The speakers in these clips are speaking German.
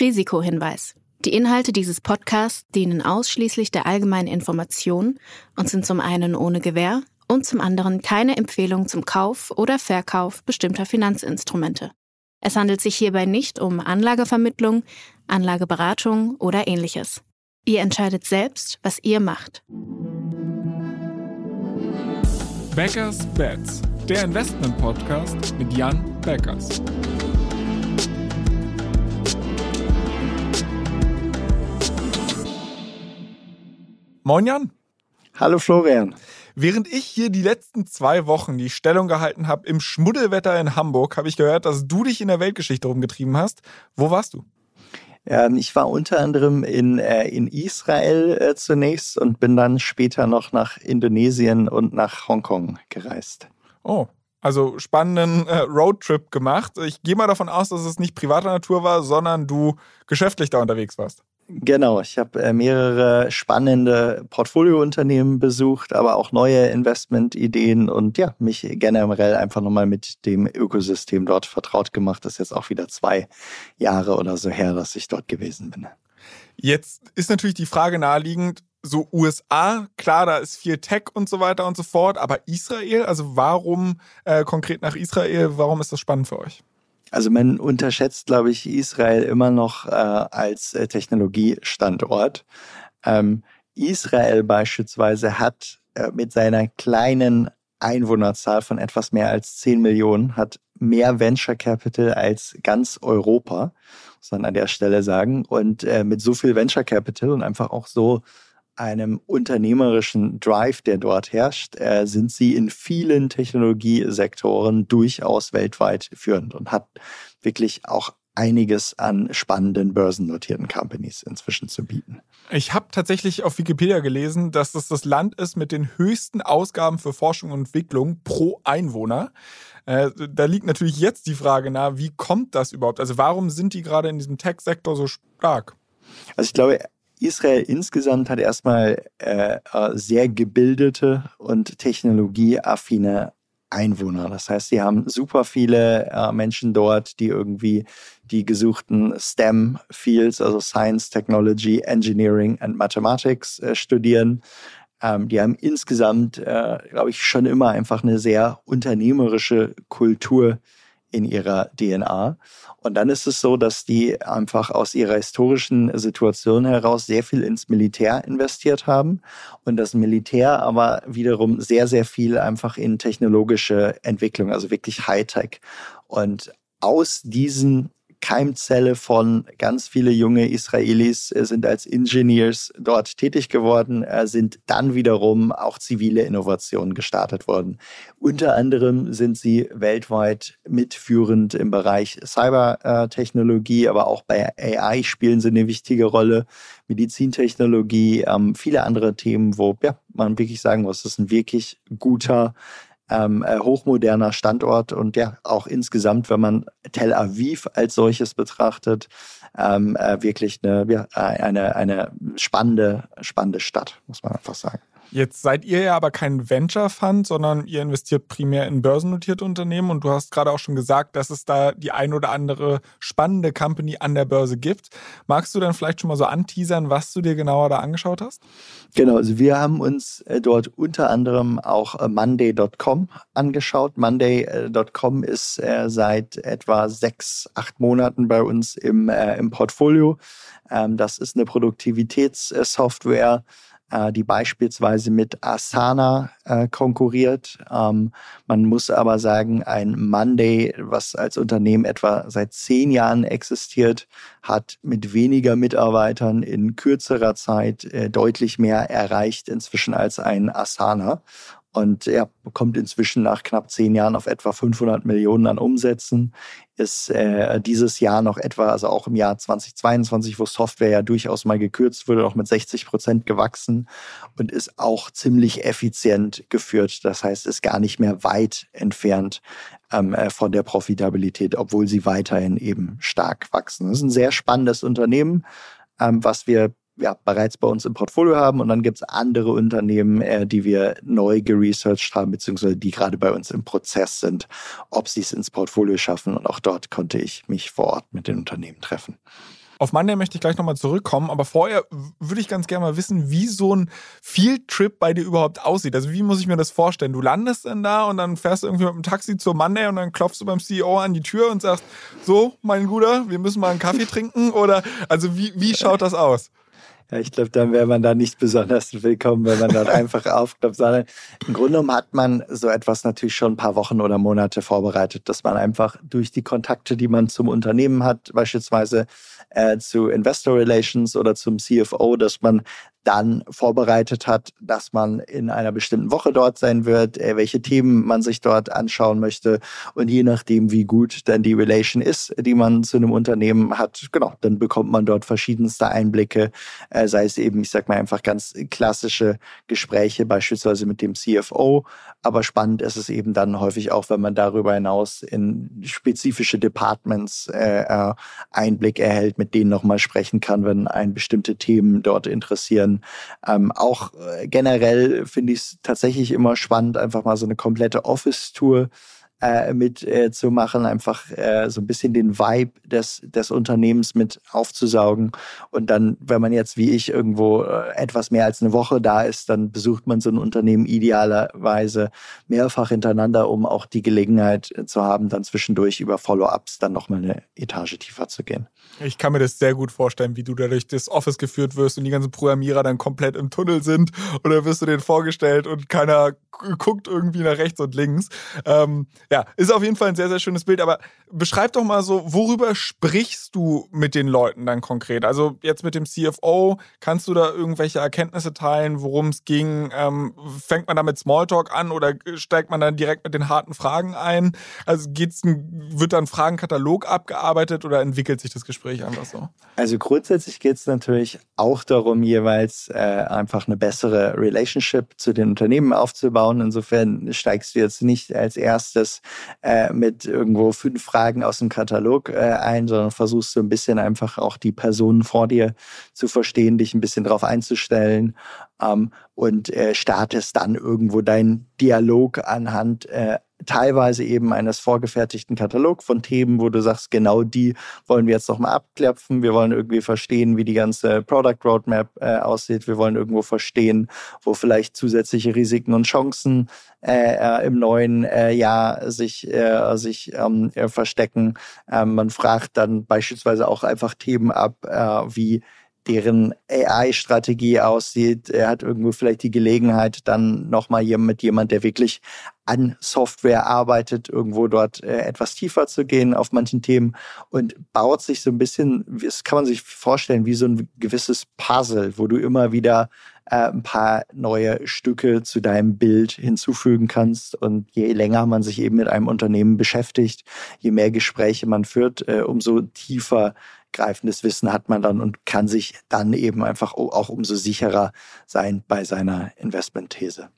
Risikohinweis. Die Inhalte dieses Podcasts dienen ausschließlich der allgemeinen Information und sind zum einen ohne Gewähr und zum anderen keine Empfehlung zum Kauf oder Verkauf bestimmter Finanzinstrumente. Es handelt sich hierbei nicht um Anlagevermittlung, Anlageberatung oder ähnliches. Ihr entscheidet selbst, was ihr macht. Backers Bets, der Investment-Podcast mit Jan Beckers. Moin Jan. Hallo Florian. Während ich hier die letzten zwei Wochen die Stellung gehalten habe im Schmuddelwetter in Hamburg, habe ich gehört, dass du dich in der Weltgeschichte rumgetrieben hast. Wo warst du? Ähm, ich war unter anderem in, äh, in Israel äh, zunächst und bin dann später noch nach Indonesien und nach Hongkong gereist. Oh, also spannenden äh, Roadtrip gemacht. Ich gehe mal davon aus, dass es nicht privater Natur war, sondern du geschäftlich da unterwegs warst. Genau, ich habe äh, mehrere spannende Portfoliounternehmen besucht, aber auch neue Investmentideen und ja, mich generell einfach nochmal mit dem Ökosystem dort vertraut gemacht. Das ist jetzt auch wieder zwei Jahre oder so her, dass ich dort gewesen bin. Jetzt ist natürlich die Frage naheliegend, so USA, klar, da ist viel Tech und so weiter und so fort, aber Israel, also warum äh, konkret nach Israel, warum ist das spannend für euch? Also man unterschätzt, glaube ich, Israel immer noch äh, als äh, Technologiestandort. Ähm, Israel beispielsweise hat äh, mit seiner kleinen Einwohnerzahl von etwas mehr als 10 Millionen, hat mehr Venture Capital als ganz Europa, muss man an der Stelle sagen. Und äh, mit so viel Venture Capital und einfach auch so einem unternehmerischen Drive, der dort herrscht, äh, sind sie in vielen Technologiesektoren durchaus weltweit führend und hat wirklich auch einiges an spannenden börsennotierten Companies inzwischen zu bieten. Ich habe tatsächlich auf Wikipedia gelesen, dass das das Land ist mit den höchsten Ausgaben für Forschung und Entwicklung pro Einwohner. Äh, da liegt natürlich jetzt die Frage nahe, wie kommt das überhaupt? Also warum sind die gerade in diesem Tech-Sektor so stark? Also ich glaube, Israel insgesamt hat erstmal äh, äh, sehr gebildete und technologieaffine Einwohner. Das heißt, sie haben super viele äh, Menschen dort, die irgendwie die gesuchten STEM-Fields, also Science, Technology, Engineering and Mathematics äh, studieren. Ähm, die haben insgesamt, äh, glaube ich, schon immer einfach eine sehr unternehmerische Kultur in ihrer DNA. Und dann ist es so, dass die einfach aus ihrer historischen Situation heraus sehr viel ins Militär investiert haben und das Militär aber wiederum sehr, sehr viel einfach in technologische Entwicklung, also wirklich Hightech. Und aus diesen Keimzelle von ganz viele junge Israelis äh, sind als Engineers dort tätig geworden, äh, sind dann wiederum auch zivile Innovationen gestartet worden. Unter anderem sind sie weltweit mitführend im Bereich Cybertechnologie, aber auch bei AI spielen sie eine wichtige Rolle. Medizintechnologie, ähm, viele andere Themen, wo ja, man wirklich sagen muss, das ist ein wirklich guter ähm, äh, hochmoderner Standort und ja auch insgesamt, wenn man Tel Aviv als solches betrachtet, ähm, äh, wirklich eine, ja, eine, eine spannende, spannende Stadt, muss man einfach sagen. Jetzt seid ihr ja aber kein Venture Fund, sondern ihr investiert primär in börsennotierte Unternehmen und du hast gerade auch schon gesagt, dass es da die ein oder andere spannende Company an der Börse gibt. Magst du dann vielleicht schon mal so anteasern, was du dir genauer da angeschaut hast? Genau, also wir haben uns äh, dort unter anderem auch äh, Monday.com angeschaut. Monday.com ist äh, seit etwa sechs, acht Monaten bei uns im, im Portfolio. Ähm, das ist eine Produktivitätssoftware äh, die beispielsweise mit Asana äh, konkurriert. Ähm, man muss aber sagen, ein Monday, was als Unternehmen etwa seit zehn Jahren existiert, hat mit weniger Mitarbeitern in kürzerer Zeit äh, deutlich mehr erreicht inzwischen als ein Asana und er kommt inzwischen nach knapp zehn Jahren auf etwa 500 Millionen an Umsätzen. Ist äh, dieses Jahr noch etwa, also auch im Jahr 2022, wo Software ja durchaus mal gekürzt wurde, auch mit 60 Prozent gewachsen und ist auch ziemlich effizient geführt. Das heißt, ist gar nicht mehr weit entfernt ähm, äh, von der Profitabilität, obwohl sie weiterhin eben stark wachsen. Das ist ein sehr spannendes Unternehmen, ähm, was wir ja, bereits bei uns im Portfolio haben. Und dann gibt es andere Unternehmen, äh, die wir neu geresearched haben, beziehungsweise die gerade bei uns im Prozess sind, ob sie es ins Portfolio schaffen. Und auch dort konnte ich mich vor Ort mit den Unternehmen treffen. Auf Monday möchte ich gleich nochmal zurückkommen, aber vorher würde ich ganz gerne mal wissen, wie so ein Field-Trip bei dir überhaupt aussieht. Also wie muss ich mir das vorstellen? Du landest dann da und dann fährst du irgendwie mit dem Taxi zur Monday und dann klopfst du beim CEO an die Tür und sagst, so, mein Guter, wir müssen mal einen Kaffee trinken oder also wie, wie schaut das aus? Ja, ich glaube, dann wäre man da nicht besonders willkommen, wenn man dort einfach aufklopft, sondern im Grunde genommen hat man so etwas natürlich schon ein paar Wochen oder Monate vorbereitet, dass man einfach durch die Kontakte, die man zum Unternehmen hat, beispielsweise äh, zu Investor Relations oder zum CFO, dass man dann vorbereitet hat, dass man in einer bestimmten Woche dort sein wird, äh, welche Themen man sich dort anschauen möchte und je nachdem, wie gut dann die Relation ist, die man zu einem Unternehmen hat, genau, dann bekommt man dort verschiedenste Einblicke, äh, sei es eben, ich sag mal einfach ganz klassische Gespräche, beispielsweise mit dem CFO, aber spannend ist es eben dann häufig auch, wenn man darüber hinaus in spezifische Departments äh, äh Einblick erhält, mit denen nochmal sprechen kann, wenn ein bestimmte Themen dort interessieren. Ähm, auch äh, generell finde ich es tatsächlich immer spannend, einfach mal so eine komplette Office-Tour äh, mit äh, machen, einfach äh, so ein bisschen den Vibe des, des Unternehmens mit aufzusaugen. Und dann, wenn man jetzt wie ich irgendwo äh, etwas mehr als eine Woche da ist, dann besucht man so ein Unternehmen idealerweise mehrfach hintereinander, um auch die Gelegenheit zu haben, dann zwischendurch über Follow-ups dann nochmal eine Etage tiefer zu gehen. Ich kann mir das sehr gut vorstellen, wie du da durch das Office geführt wirst und die ganzen Programmierer dann komplett im Tunnel sind oder wirst du denen vorgestellt und keiner guckt irgendwie nach rechts und links. Ähm, ja, ist auf jeden Fall ein sehr, sehr schönes Bild. Aber beschreib doch mal so, worüber sprichst du mit den Leuten dann konkret? Also jetzt mit dem CFO, kannst du da irgendwelche Erkenntnisse teilen, worum es ging? Ähm, fängt man da mit Smalltalk an oder steigt man dann direkt mit den harten Fragen ein? Also geht's, wird dann ein Fragenkatalog abgearbeitet oder entwickelt sich das Gespräch einfach so? Also grundsätzlich geht es natürlich auch darum, jeweils äh, einfach eine bessere Relationship zu den Unternehmen aufzubauen. Insofern steigst du jetzt nicht als erstes äh, mit irgendwo fünf Fragen aus dem Katalog äh, ein, sondern versuchst so ein bisschen einfach auch die Personen vor dir zu verstehen, dich ein bisschen drauf einzustellen ähm, und äh, startest dann irgendwo deinen Dialog anhand äh, teilweise eben eines vorgefertigten Katalog von Themen, wo du sagst, genau die wollen wir jetzt nochmal abkläpfen. Wir wollen irgendwie verstehen, wie die ganze Product Roadmap äh, aussieht. Wir wollen irgendwo verstehen, wo vielleicht zusätzliche Risiken und Chancen äh, äh im neuen äh, Jahr sich, äh, sich ähm, äh, verstecken. Ähm, man fragt dann beispielsweise auch einfach Themen ab, wie deren AI-Strategie aussieht. Er hat irgendwo vielleicht die Gelegenheit, dann nochmal mit jemand, der wirklich an Software arbeitet, irgendwo dort äh, etwas tiefer zu gehen auf manchen Themen und baut sich so ein bisschen, das kann man sich vorstellen, wie so ein gewisses Puzzle, wo du immer wieder äh, ein paar neue Stücke zu deinem Bild hinzufügen kannst. Und je länger man sich eben mit einem Unternehmen beschäftigt, je mehr Gespräche man führt, äh, umso tiefer greifendes Wissen hat man dann und kann sich dann eben einfach auch umso sicherer sein bei seiner Investmentthese.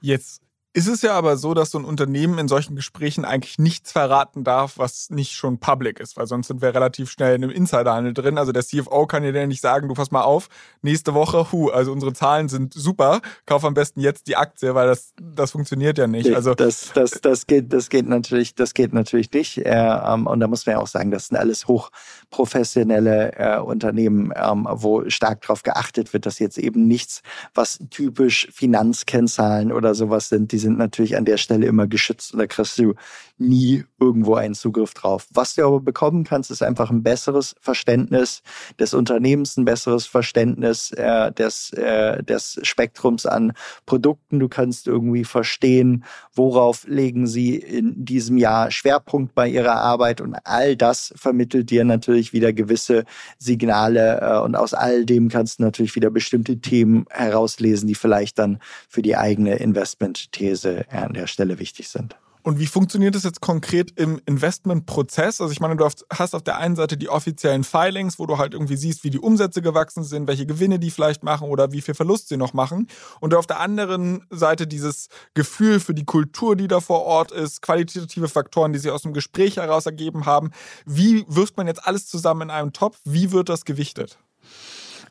Jetzt ist es ja aber so, dass so ein Unternehmen in solchen Gesprächen eigentlich nichts verraten darf, was nicht schon public ist, weil sonst sind wir relativ schnell in einem Insiderhandel drin. Also der CFO kann dir ja nicht sagen, du pass mal auf, nächste Woche, hu, also unsere Zahlen sind super, kauf am besten jetzt die Aktie, weil das, das funktioniert ja nicht. Also das, das, das geht, das geht natürlich, das geht natürlich nicht. Äh, ähm, und da muss man ja auch sagen, das sind alles hochprofessionelle äh, Unternehmen, ähm, wo stark darauf geachtet wird, dass jetzt eben nichts, was typisch Finanzkennzahlen oder sowas sind, diese sind natürlich an der Stelle immer geschützt und da kriegst du nie irgendwo einen Zugriff drauf. Was du aber bekommen kannst, ist einfach ein besseres Verständnis des Unternehmens, ein besseres Verständnis äh, des, äh, des Spektrums an Produkten. Du kannst irgendwie verstehen, worauf legen sie in diesem Jahr Schwerpunkt bei ihrer Arbeit und all das vermittelt dir natürlich wieder gewisse Signale äh, und aus all dem kannst du natürlich wieder bestimmte Themen herauslesen, die vielleicht dann für die eigene Investmentthese These an der Stelle wichtig sind. Und wie funktioniert das jetzt konkret im Investmentprozess? Also ich meine, du hast auf der einen Seite die offiziellen Filings, wo du halt irgendwie siehst, wie die Umsätze gewachsen sind, welche Gewinne die vielleicht machen oder wie viel Verlust sie noch machen. Und auf der anderen Seite dieses Gefühl für die Kultur, die da vor Ort ist, qualitative Faktoren, die sich aus dem Gespräch heraus ergeben haben. Wie wirft man jetzt alles zusammen in einem Topf? Wie wird das gewichtet?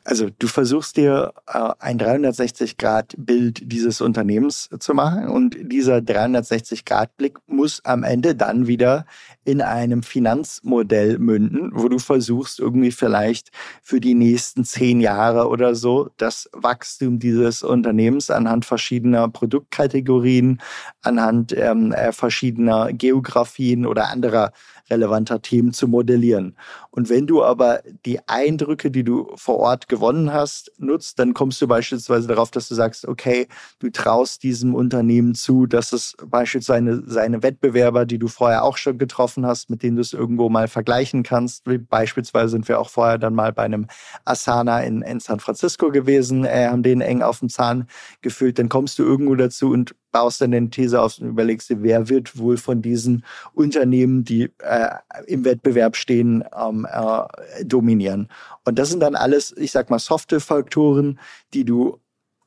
Also du versuchst dir äh, ein 360-Grad-Bild dieses Unternehmens zu machen und dieser 360-Grad-Blick muss am Ende dann wieder in einem Finanzmodell münden, wo du versuchst irgendwie vielleicht für die nächsten zehn Jahre oder so das Wachstum dieses Unternehmens anhand verschiedener Produktkategorien, anhand ähm, äh, verschiedener Geografien oder anderer relevanter Themen zu modellieren. Und wenn du aber die Eindrücke, die du vor Ort gewonnen hast, nutzt, dann kommst du beispielsweise darauf, dass du sagst, okay, du traust diesem Unternehmen zu, dass es beispielsweise seine Wettbewerber, die du vorher auch schon getroffen hast, mit denen du es irgendwo mal vergleichen kannst. Beispielsweise sind wir auch vorher dann mal bei einem Asana in, in San Francisco gewesen, äh, haben den eng auf dem Zahn gefüllt. Dann kommst du irgendwo dazu und baust dann eine These auf und überlegst dir, wer wird wohl von diesen Unternehmen, die äh, im Wettbewerb stehen, ähm, äh, dominieren. Und das sind dann alles, ich sag mal, softe Faktoren, die du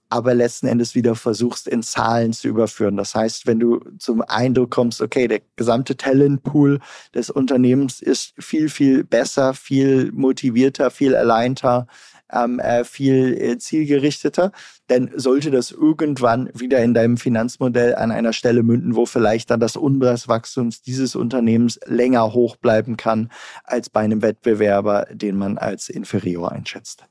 aber letzten Endes wieder versuchst, in Zahlen zu überführen. Das heißt, wenn du zum Eindruck kommst, okay, der gesamte Talentpool des Unternehmens ist viel, viel besser, viel motivierter, viel alleinter, ähm, äh, viel äh, zielgerichteter, dann sollte das irgendwann wieder in deinem Finanzmodell an einer Stelle münden, wo vielleicht dann das Umsatzwachstum dieses Unternehmens länger hoch bleiben kann als bei einem Wettbewerber, den man als inferior einschätzt.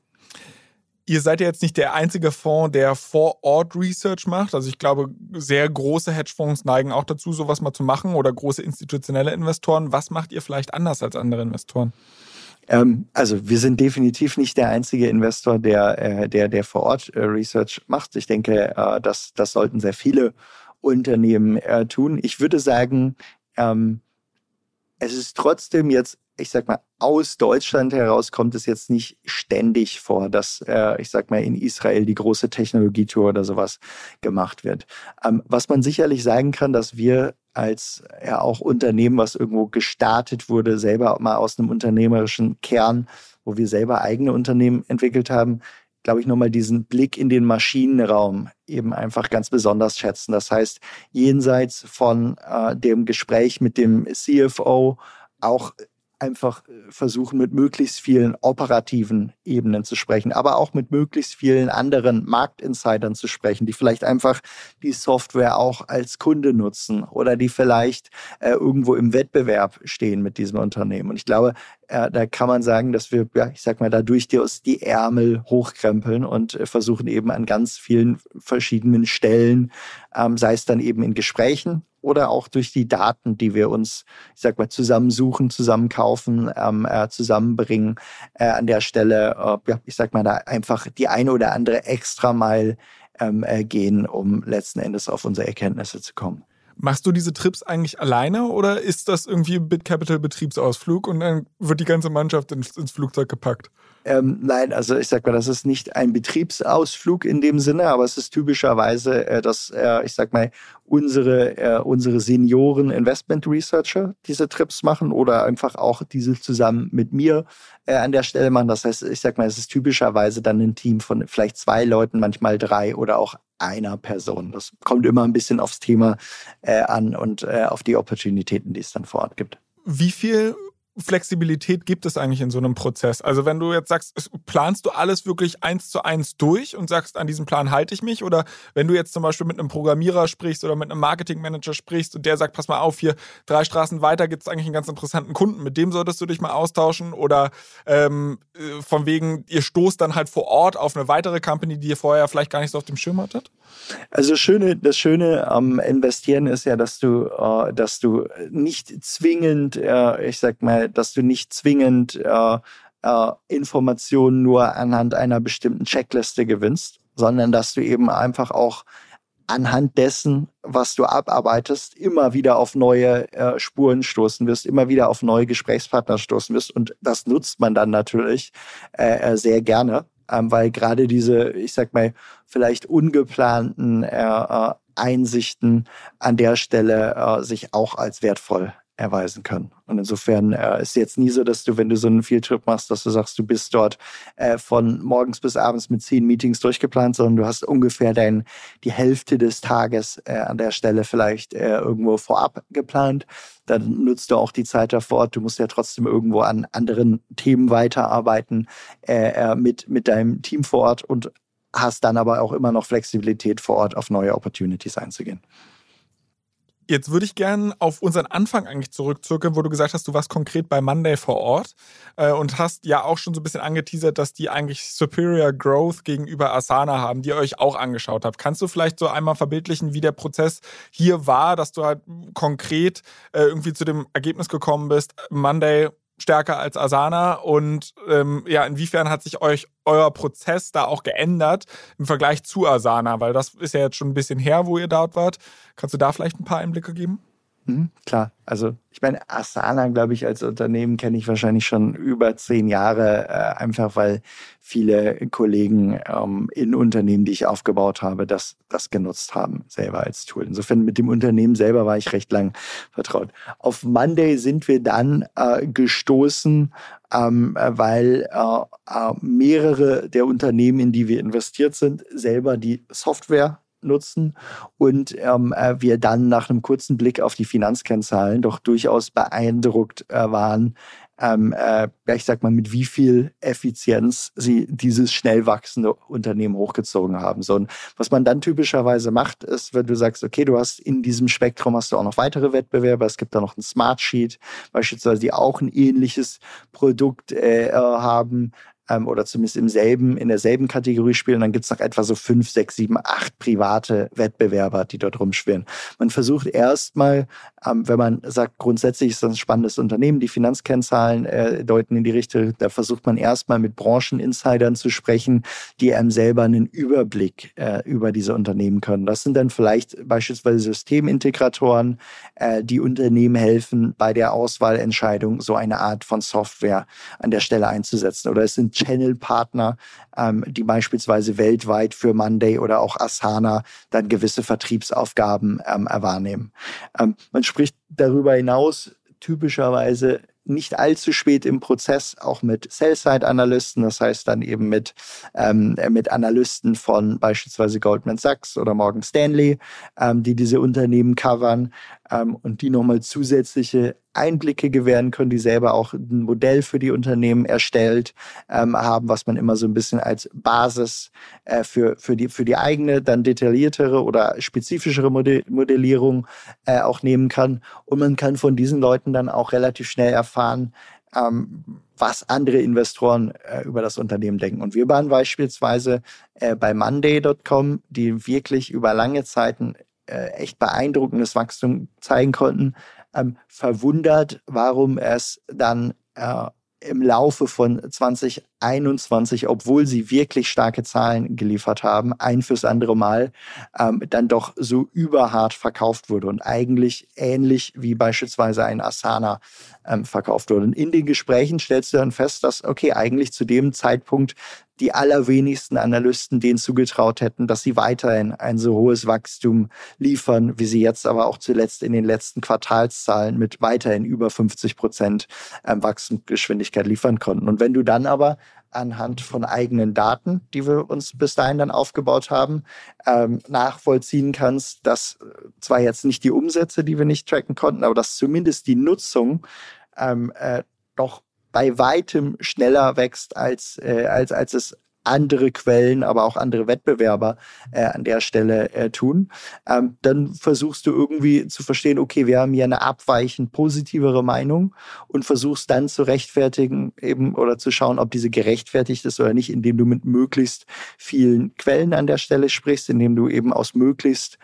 Ihr seid ja jetzt nicht der einzige Fonds, der vor Ort Research macht. Also ich glaube, sehr große Hedgefonds neigen auch dazu, sowas mal zu machen oder große institutionelle Investoren. Was macht ihr vielleicht anders als andere Investoren? Ähm, also wir sind definitiv nicht der einzige Investor, der, äh, der, der vor Ort Research macht. Ich denke, äh, das, das sollten sehr viele Unternehmen äh, tun. Ich würde sagen, ähm, es ist trotzdem jetzt ich sag mal, aus Deutschland heraus kommt es jetzt nicht ständig vor, dass, äh, ich sag mal, in Israel die große Technologietour oder sowas gemacht wird. Ähm, was man sicherlich sagen kann, dass wir als ja auch Unternehmen, was irgendwo gestartet wurde, selber mal aus einem unternehmerischen Kern, wo wir selber eigene Unternehmen entwickelt haben, glaube ich, nochmal diesen Blick in den Maschinenraum eben einfach ganz besonders schätzen. Das heißt, jenseits von äh, dem Gespräch mit dem CFO auch einfach äh, versuchen, mit möglichst vielen operativen Ebenen zu sprechen, aber auch mit möglichst vielen anderen Marktinsidern zu sprechen, die vielleicht einfach die Software auch als Kunde nutzen oder die vielleicht äh, irgendwo im Wettbewerb stehen mit diesem Unternehmen. Und ich glaube, äh, da kann man sagen, dass wir, ja, ich sag mal, dadurch die, die Ärmel hochkrempeln und äh, versuchen eben an ganz vielen verschiedenen Stellen, ähm, sei es dann eben in Gesprächen oder auch durch die Daten, die wir uns, ich sag mal, zusammensuchen, zusammenkaufen, ähm, äh, zusammenbringen, äh, an der Stelle, äh, ja, ich sag mal, da einfach die eine oder andere extra mal ähm, äh, gehen, um letzten Endes auf unsere Erkenntnisse zu kommen. Machst du diese Trips eigentlich alleine oder ist das irgendwie ein BitCapital Betriebsausflug und dann wird die ganze Mannschaft ins, ins Flugzeug gepackt? Ähm, nein, also ich sag mal, das ist nicht ein Betriebsausflug in dem Sinne, aber es ist typischerweise, äh, dass, äh, ich sag mal, unsere, äh, unsere Senioren Investment Researcher diese Trips machen oder einfach auch diese zusammen mit mir äh, an der Stelle machen. Das heißt, ich sag mal, es ist typischerweise dann ein Team von vielleicht zwei Leuten, manchmal drei oder auch einer Person. Das kommt immer ein bisschen aufs Thema äh, an und äh, auf die Opportunitäten, die es dann vor Ort gibt. Wie viel Flexibilität gibt es eigentlich in so einem Prozess? Also wenn du jetzt sagst, planst du alles wirklich eins zu eins durch und sagst, an diesem Plan halte ich mich? Oder wenn du jetzt zum Beispiel mit einem Programmierer sprichst oder mit einem Marketingmanager sprichst und der sagt, pass mal auf, hier drei Straßen weiter gibt es eigentlich einen ganz interessanten Kunden, mit dem solltest du dich mal austauschen? Oder ähm, äh, von wegen, ihr stoßt dann halt vor Ort auf eine weitere Company, die ihr vorher vielleicht gar nicht so auf dem Schirm hattet? Also das Schöne, das Schöne am Investieren ist ja, dass du, äh, dass du nicht zwingend, äh, ich sag mal, dass du nicht zwingend äh, äh, Informationen nur anhand einer bestimmten Checkliste gewinnst, sondern dass du eben einfach auch anhand dessen, was du abarbeitest, immer wieder auf neue äh, Spuren stoßen wirst, immer wieder auf neue Gesprächspartner stoßen wirst. Und das nutzt man dann natürlich äh, äh sehr gerne ähm, weil gerade diese, ich sag mal, vielleicht ungeplanten äh, äh, Einsichten an der Stelle äh, sich auch als wertvoll erweisen können. Und insofern äh, ist jetzt nie so, dass du, wenn du so einen Fieldtrip machst, dass du sagst, du bist dort äh, von morgens bis abends mit zehn Meetings durchgeplant, sondern du hast ungefähr dein, die Hälfte des Tages äh, an der Stelle vielleicht äh, irgendwo vorab geplant. Dann nutzt du auch die Zeit davor. Du musst ja trotzdem irgendwo an anderen Themen weiterarbeiten äh, äh, mit, mit deinem Team vor Ort und hast dann aber auch immer noch Flexibilität vor Ort auf neue Opportunities einzugehen. Jetzt würde ich gerne auf unseren Anfang eigentlich zurückzirkeln, wo du gesagt hast, du warst konkret bei Monday vor Ort äh, und hast ja auch schon so ein bisschen angeteasert, dass die eigentlich Superior Growth gegenüber Asana haben, die ihr euch auch angeschaut habt. Kannst du vielleicht so einmal verbildlichen, wie der Prozess hier war, dass du halt konkret äh, irgendwie zu dem Ergebnis gekommen bist, Monday stärker als Asana und ähm, ja, inwiefern hat sich euch euer Prozess da auch geändert im Vergleich zu Asana? Weil das ist ja jetzt schon ein bisschen her, wo ihr dort wart. Kannst du da vielleicht ein paar Einblicke geben? Mhm, klar, also ich meine, Asana, glaube ich, als Unternehmen kenne ich wahrscheinlich schon über zehn Jahre, äh, einfach weil viele Kollegen ähm, in Unternehmen, die ich aufgebaut habe, das, das genutzt haben, selber als Tool. Insofern mit dem Unternehmen selber war ich recht lang vertraut. Auf Monday sind wir dann äh, gestoßen, ähm, weil äh, äh mehrere der Unternehmen, in die wir investiert sind, selber die Software nutzen und ähm, äh, wir dann nach einem kurzen Blick auf die Finanzkennzahlen doch durchaus beeindruckt äh, waren, ähm, äh, ich sag mal, mit wie viel Effizienz sie dieses schnell wachsende Unternehmen hochgezogen haben. So, und was man dann typischerweise macht, ist, wenn du sagst, okay, du hast in diesem Spektrum hast du auch noch weitere Wettbewerber, es gibt da noch ein Smart Sheet, beispielsweise, die auch ein ähnliches Produkt äh, äh haben, ähm, oder zumindest im selben, in derselben Kategorie spielen. Dann gibt es noch etwa so fünf, sechs, sieben, acht private Wettbewerber, die dort rumschwirren. Man versucht erstmal, ähm, wenn man sagt, grundsätzlich ist das ein spannendes Unternehmen, die Finanzkennzahlen äh, deuten in die Richtung, da versucht man erstmal mit Brancheninsidern zu sprechen, die einem selber einen Überblick äh, über diese Unternehmen können. Das sind dann vielleicht beispielsweise Systemintegratoren, äh, die Unternehmen helfen, bei der Auswahlentscheidung so eine Art von Software an der Stelle einzusetzen. Oder es sind Channel-Partner, ähm, die beispielsweise weltweit für Monday oder auch Asana dann gewisse Vertriebsaufgaben ähm, wahrnehmen. Ähm, man spricht darüber hinaus typischerweise nicht allzu spät im Prozess auch mit Sell-Side-Analysten, das heißt dann eben mit, ähm, mit Analysten von beispielsweise Goldman Sachs oder Morgan Stanley, ähm, die diese Unternehmen covern ähm, und die nochmal zusätzliche Einblicke gewähren können, die selber auch ein Modell für die Unternehmen erstellt ähm, haben, was man immer so ein bisschen als Basis äh, für, für, die, für die eigene, dann detailliertere oder spezifischere Modellierung äh, auch nehmen kann. Und man kann von diesen Leuten dann auch relativ schnell erfahren, ähm, was andere Investoren äh, über das Unternehmen denken. Und wir waren beispielsweise äh, bei Monday.com, die wirklich über lange Zeiten äh, echt beeindruckendes Wachstum zeigen konnten, ähm, verwundert, warum es dann äh, im Laufe von 2021, obwohl sie wirklich starke Zahlen geliefert haben, ein fürs andere Mal, ähm, dann doch so überhart verkauft wurde und eigentlich ähnlich wie beispielsweise ein Asana ähm, verkauft wurde. Und in den Gesprächen stellst du dann fest, dass, okay, eigentlich zu dem Zeitpunkt die allerwenigsten Analysten denen zugetraut hätten, dass sie weiterhin ein so hohes Wachstum liefern, wie sie jetzt aber auch zuletzt in den letzten Quartalszahlen mit weiterhin über 50 Prozent ähm, Wachstumsgeschwindigkeit liefern konnten. Und wenn du dann aber anhand von eigenen Daten, die wir uns bis dahin dann aufgebaut haben, ähm, nachvollziehen kannst, dass äh, zwar jetzt nicht die Umsätze, die wir nicht tracken konnten, aber dass zumindest die Nutzung ähm, äh, doch bei weitem schneller wächst, als, äh, als, als es andere Quellen, aber auch andere Wettbewerber äh, an der Stelle äh, tun. Ähm, dann versuchst du irgendwie zu verstehen, okay, wir haben hier eine abweichend positivere Meinung und versuchst dann zu rechtfertigen eben oder zu schauen, ob diese gerechtfertigt ist oder nicht, indem du mit möglichst vielen Quellen an der Stelle sprichst, indem du eben aus möglichst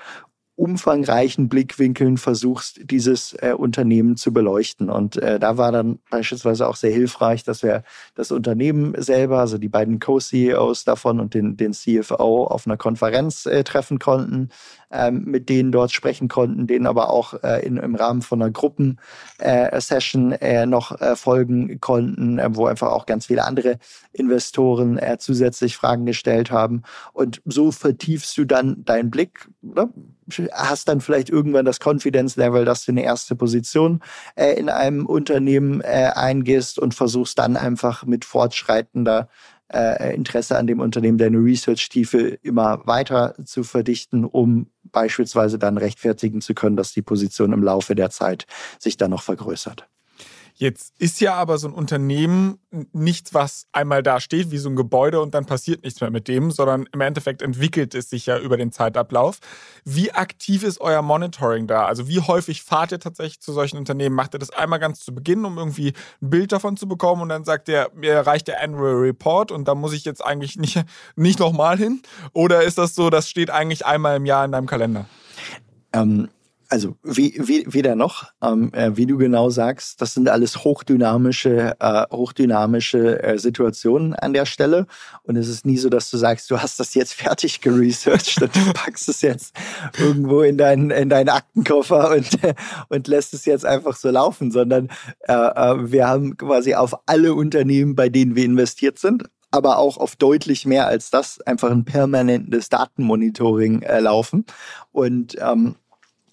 umfangreichen Blickwinkeln versuchst, dieses äh, Unternehmen zu beleuchten. Und äh, da war dann beispielsweise auch sehr hilfreich, dass wir das Unternehmen selber, also die beiden Co-CEOs davon und den, den CFO auf einer Konferenz äh, treffen konnten, ähm, mit denen dort sprechen konnten, denen aber auch äh, in, im Rahmen von einer Gruppen-Session äh, äh, noch äh, folgen konnten, äh, wo einfach auch ganz viele andere Investoren äh, zusätzlich Fragen gestellt haben. Und so vertiefst du dann deinen Blick. Oder? hast dann vielleicht irgendwann das Confidence Level, dass du eine erste Position äh, in einem Unternehmen äh, eingehst und versuchst dann einfach mit fortschreitender Interesse an dem Unternehmen deine Research-Tiefe immer weiter zu verdichten, um beispielsweise dann rechtfertigen zu können, dass die Position im Laufe der Zeit sich dann noch vergrößert. Jetzt ist ja aber so ein Unternehmen nichts, was einmal da steht wie so ein Gebäude und dann passiert nichts mehr mit dem, sondern im Endeffekt entwickelt es sich ja über den Zeitablauf. Wie aktiv ist euer Monitoring da? Also wie häufig fahrt ihr tatsächlich zu solchen Unternehmen? Macht ihr das einmal ganz zu Beginn, um irgendwie ein Bild davon zu bekommen und dann sagt ihr, mir reicht der Annual Report und da muss ich jetzt eigentlich nicht, nicht nochmal hin? Oder ist das so, das steht eigentlich einmal im Jahr in deinem Kalender? Ähm, also wie, wie, weder noch, ähm, äh, wie du genau sagst, das sind alles hochdynamische, äh, hochdynamische äh, Situationen an der Stelle. Und es ist nie so, dass du sagst, du hast das jetzt fertig geresearched und du packst es jetzt irgendwo in deinen, in deinen Aktenkoffer und, und lässt es jetzt einfach so laufen, sondern äh, äh, wir haben quasi auf alle Unternehmen, bei denen wir investiert sind, aber auch auf deutlich mehr als das einfach ein permanentes Datenmonitoring äh, laufen. Und ähm,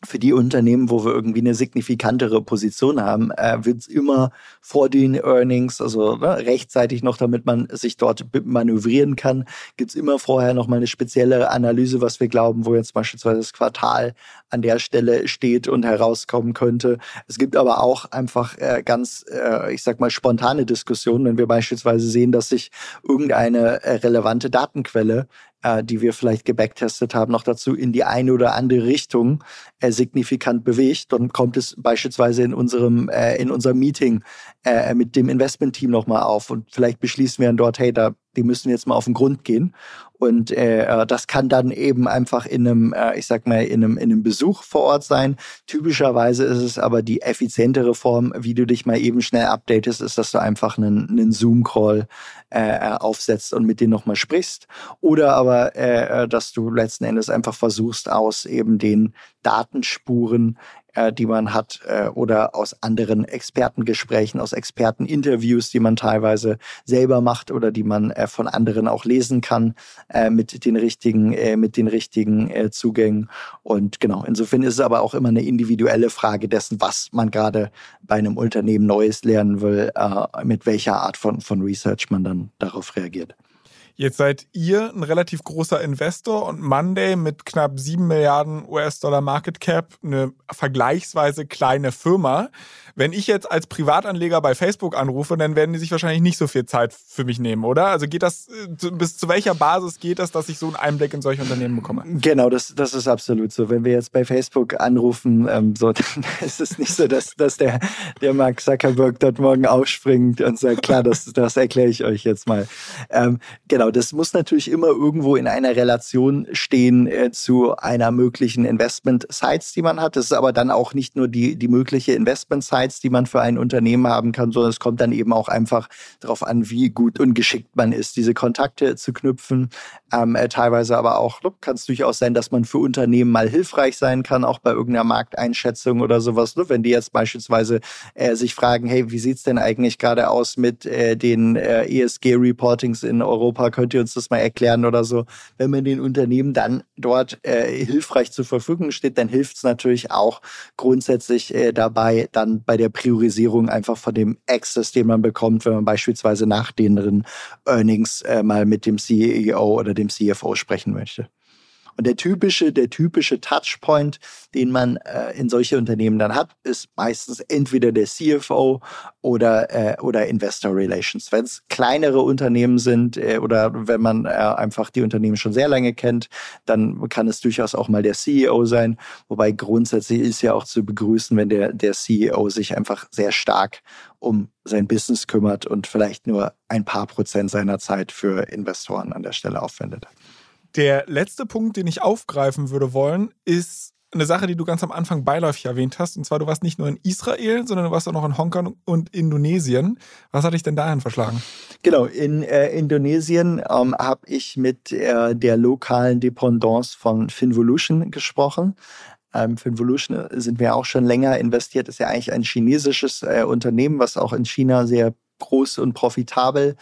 für die Unternehmen, wo wir irgendwie eine signifikantere Position haben, äh, wird es immer vor den Earnings, also ne, rechtzeitig noch, damit man sich dort manövrieren kann, gibt es immer vorher noch mal eine spezielle Analyse, was wir glauben, wo jetzt beispielsweise das Quartal an der Stelle steht und herauskommen könnte. Es gibt aber auch einfach äh, ganz, äh, ich sag mal, spontane Diskussionen, wenn wir beispielsweise sehen, dass sich irgendeine äh, relevante Datenquelle äh, die wir vielleicht gebacktestet haben, noch dazu in die eine oder andere Richtung äh, signifikant bewegt, dann kommt es beispielsweise in unserem, äh, in unserem Meeting äh, mit dem Investmentteam nochmal auf und vielleicht beschließen wir dann dort, hey, da, die müssen jetzt mal auf den Grund gehen. Und äh, äh, das kann dann eben einfach in einem, äh, ich sag mal, in einem, in einem Besuch vor Ort sein. Typischerweise ist es aber die effizientere Form, wie du dich mal eben schnell updatest, ist, dass du einfach einen, einen Zoom-Call äh, äh aufsetzt und mit denen nochmal sprichst. Oder aber, äh, dass du letzten Endes einfach versuchst, aus eben den Datenspuren äh, die man hat, äh, oder aus anderen Expertengesprächen, aus Experteninterviews, die man teilweise selber macht oder die man äh, von anderen auch lesen kann, äh, mit den richtigen, mit den richtigen Zugängen. Und genau, insofern ist es aber auch immer eine individuelle Frage dessen, was man gerade bei einem Unternehmen Neues lernen will, mit welcher Art von, von Research man dann darauf reagiert. Jetzt seid ihr ein relativ großer Investor und Monday mit knapp 7 Milliarden US-Dollar Market Cap eine vergleichsweise kleine Firma. Wenn ich jetzt als Privatanleger bei Facebook anrufe, dann werden die sich wahrscheinlich nicht so viel Zeit für mich nehmen, oder? Also geht das, äh, bis zu welcher Basis geht das, dass ich so einen Einblick in solche Unternehmen bekomme? Genau, das, das ist absolut so. Wenn wir jetzt bei Facebook anrufen, ähm, so, dann ist es nicht so, dass, dass der, der Mark Zuckerberg dort morgen aufspringt und sagt, klar, das, das erkläre ich euch jetzt mal. Ähm, genau, das muss natürlich immer irgendwo in einer Relation stehen äh, zu einer möglichen Investment-Sites, die man hat. Das ist aber dann auch nicht nur die, die mögliche Investment-Site, Insights, die man für ein Unternehmen haben kann, sondern es kommt dann eben auch einfach darauf an, wie gut und geschickt man ist, diese Kontakte zu knüpfen. Ähm, äh, teilweise aber auch kann es durchaus sein, dass man für Unternehmen mal hilfreich sein kann, auch bei irgendeiner Markteinschätzung oder sowas. Ne? Wenn die jetzt beispielsweise äh, sich fragen, hey, wie sieht es denn eigentlich gerade aus mit äh, den äh, ESG-Reportings in Europa? Könnt ihr uns das mal erklären oder so? Wenn man den Unternehmen dann dort äh, hilfreich zur Verfügung steht, dann hilft es natürlich auch grundsätzlich äh, dabei, dann bei der Priorisierung einfach von dem Access, den man bekommt, wenn man beispielsweise nach den Earnings äh, mal mit dem CEO oder dem CFO sprechen möchte. Und der typische, der typische Touchpoint, den man äh, in solche Unternehmen dann hat, ist meistens entweder der CFO oder, äh, oder Investor Relations. Wenn es kleinere Unternehmen sind äh, oder wenn man äh, einfach die Unternehmen schon sehr lange kennt, dann kann es durchaus auch mal der CEO sein. Wobei grundsätzlich ist ja auch zu begrüßen, wenn der, der CEO sich einfach sehr stark um sein Business kümmert und vielleicht nur ein paar Prozent seiner Zeit für Investoren an der Stelle aufwendet. Der letzte Punkt, den ich aufgreifen würde wollen, ist eine Sache, die du ganz am Anfang beiläufig erwähnt hast. Und zwar, du warst nicht nur in Israel, sondern du warst auch noch in Hongkong und Indonesien. Was hat dich denn dahin verschlagen? Genau, in äh, Indonesien ähm, habe ich mit äh, der lokalen Dependance von Finvolution gesprochen. Ähm, Finvolution sind wir auch schon länger investiert, ist ja eigentlich ein chinesisches äh, Unternehmen, was auch in China sehr groß und profitabel äh,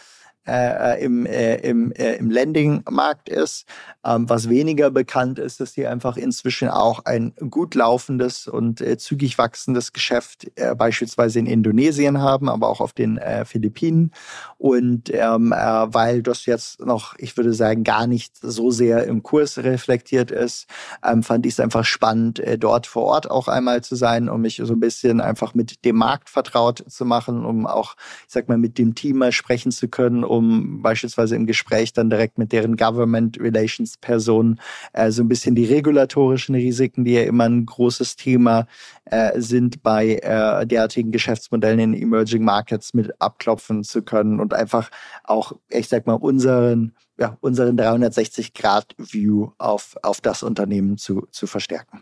äh, im, äh, im, äh, im Lending-Markt ist. Ähm, was weniger bekannt ist, dass die einfach inzwischen auch ein gut laufendes und äh, zügig wachsendes Geschäft äh, beispielsweise in Indonesien haben, aber auch auf den Philippinen. Und ähm, weil das jetzt noch, ich würde sagen, gar nicht so sehr im Kurs reflektiert ist, ähm, fand ich es einfach spannend, dort vor Ort auch einmal zu sein, um mich so ein bisschen einfach mit dem Markt vertraut zu machen, um auch, ich sag mal, mit dem Team mal sprechen zu können, um beispielsweise im Gespräch dann direkt mit deren Government Relations Person äh, so ein bisschen die regulatorischen Risiken, die ja immer ein großes Thema äh, sind bei äh, derartigen Geschäftsmodellen in Emerging Markets mit abklopfen zu können und einfach auch, ich sag mal, unseren ja, unseren 360-Grad-View auf, auf das Unternehmen zu, zu verstärken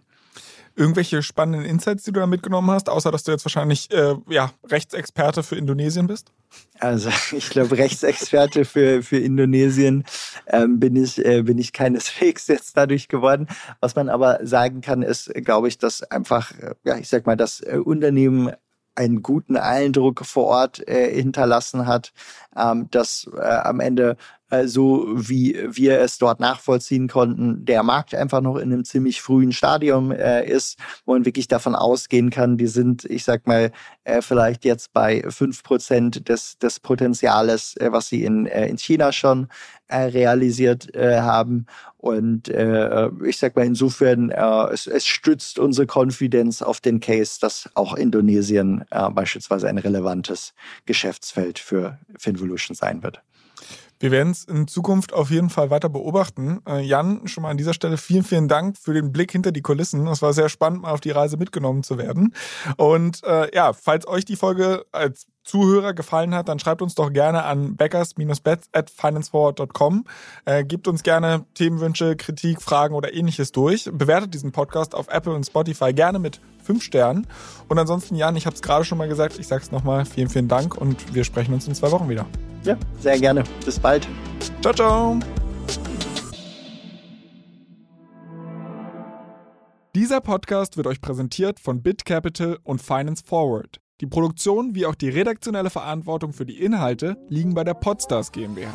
irgendwelche spannenden Insights, die du da mitgenommen hast, außer dass du jetzt wahrscheinlich äh, ja, Rechtsexperte für Indonesien bist? Also ich glaube, Rechtsexperte für, für Indonesien ähm, bin, ich, äh, bin ich keineswegs jetzt dadurch geworden. Was man aber sagen kann, ist, glaube ich, dass einfach, äh, ja, ich sag mal, das äh, Unternehmen einen guten Eindruck vor Ort äh, hinterlassen hat, ähm, dass äh, am Ende äh, so wie wir es dort nachvollziehen konnten, der Markt einfach noch in einem ziemlich frühen Stadium äh, ist, wo man wirklich davon ausgehen kann, die sind, ich sag mal, äh, vielleicht jetzt bei fünf Prozent des, des Potenziales, äh, was sie in, äh, in China schon äh, realisiert haben. Und ich sag mal, insofern, es, es stützt unsere Konfidenz auf den Case, dass auch Indonesien beispielsweise ein relevantes Geschäftsfeld für Finvolution sein wird. Wir werden es in Zukunft auf jeden Fall weiter beobachten. Äh, Jan, schon mal an dieser Stelle vielen, vielen Dank für den Blick hinter die Kulissen. Es war sehr spannend, mal auf die Reise mitgenommen zu werden. Und äh, ja, falls euch die Folge als Zuhörer gefallen hat, dann schreibt uns doch gerne an backers-bets at financeforward.com. Äh, gebt uns gerne Themenwünsche, Kritik, Fragen oder ähnliches durch. Bewertet diesen Podcast auf Apple und Spotify gerne mit fünf Sternen. Und ansonsten, Jan, ich habe es gerade schon mal gesagt, ich sage es nochmal, vielen, vielen Dank und wir sprechen uns in zwei Wochen wieder. Ja, sehr gerne. Bis bald. Ciao, ciao. Dieser Podcast wird euch präsentiert von BitCapital und Finance Forward. Die Produktion wie auch die redaktionelle Verantwortung für die Inhalte liegen bei der Podstars GmbH.